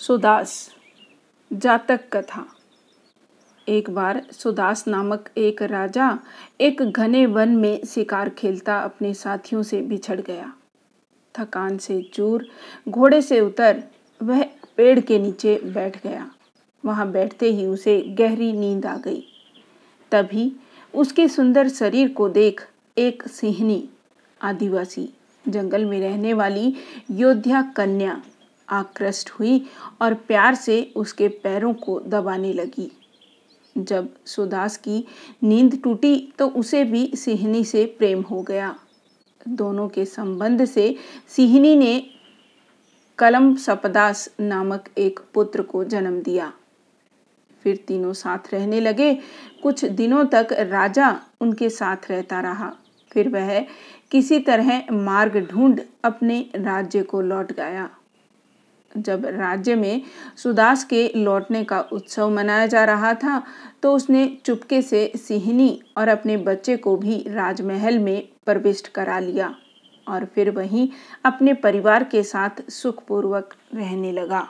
सुदास, जातक कथा। एक बार सुदास नामक एक राजा एक घने वन में शिकार खेलता अपने साथियों से बिछड़ गया। थकान से चूर घोड़े से उतर वह पेड़ के नीचे बैठ गया। वहाँ बैठते ही उसे गहरी नींद आ गई। तभी उसके सुंदर शरीर को देख एक सिंहनी, आदिवासी, जंगल में रहने वाली योद्धा कन्या आकृष्ट हुई और प्यार से उसके पैरों को दबाने लगी। जब सुदास की नींद टूटी तो उसे भी सिहनी से प्रेम हो गया। दोनों के संबंध से सिहनी ने कलम सपदास नामक एक पुत्र को जन्म दिया। फिर तीनों साथ रहने लगे। कुछ दिनों तक राजा उनके साथ रहता रहा। फिर वह किसी तरह मार्ग ढूंढ अपने राज्य को लौट गया। जब राज्य में सुदास के लौटने का उत्सव मनाया जा रहा था तो उसने चुपके से सिहनी और अपने बच्चे को भी राजमहल में प्रविष्ट करा लिया और फिर वहीं अपने परिवार के साथ सुखपूर्वक रहने लगा।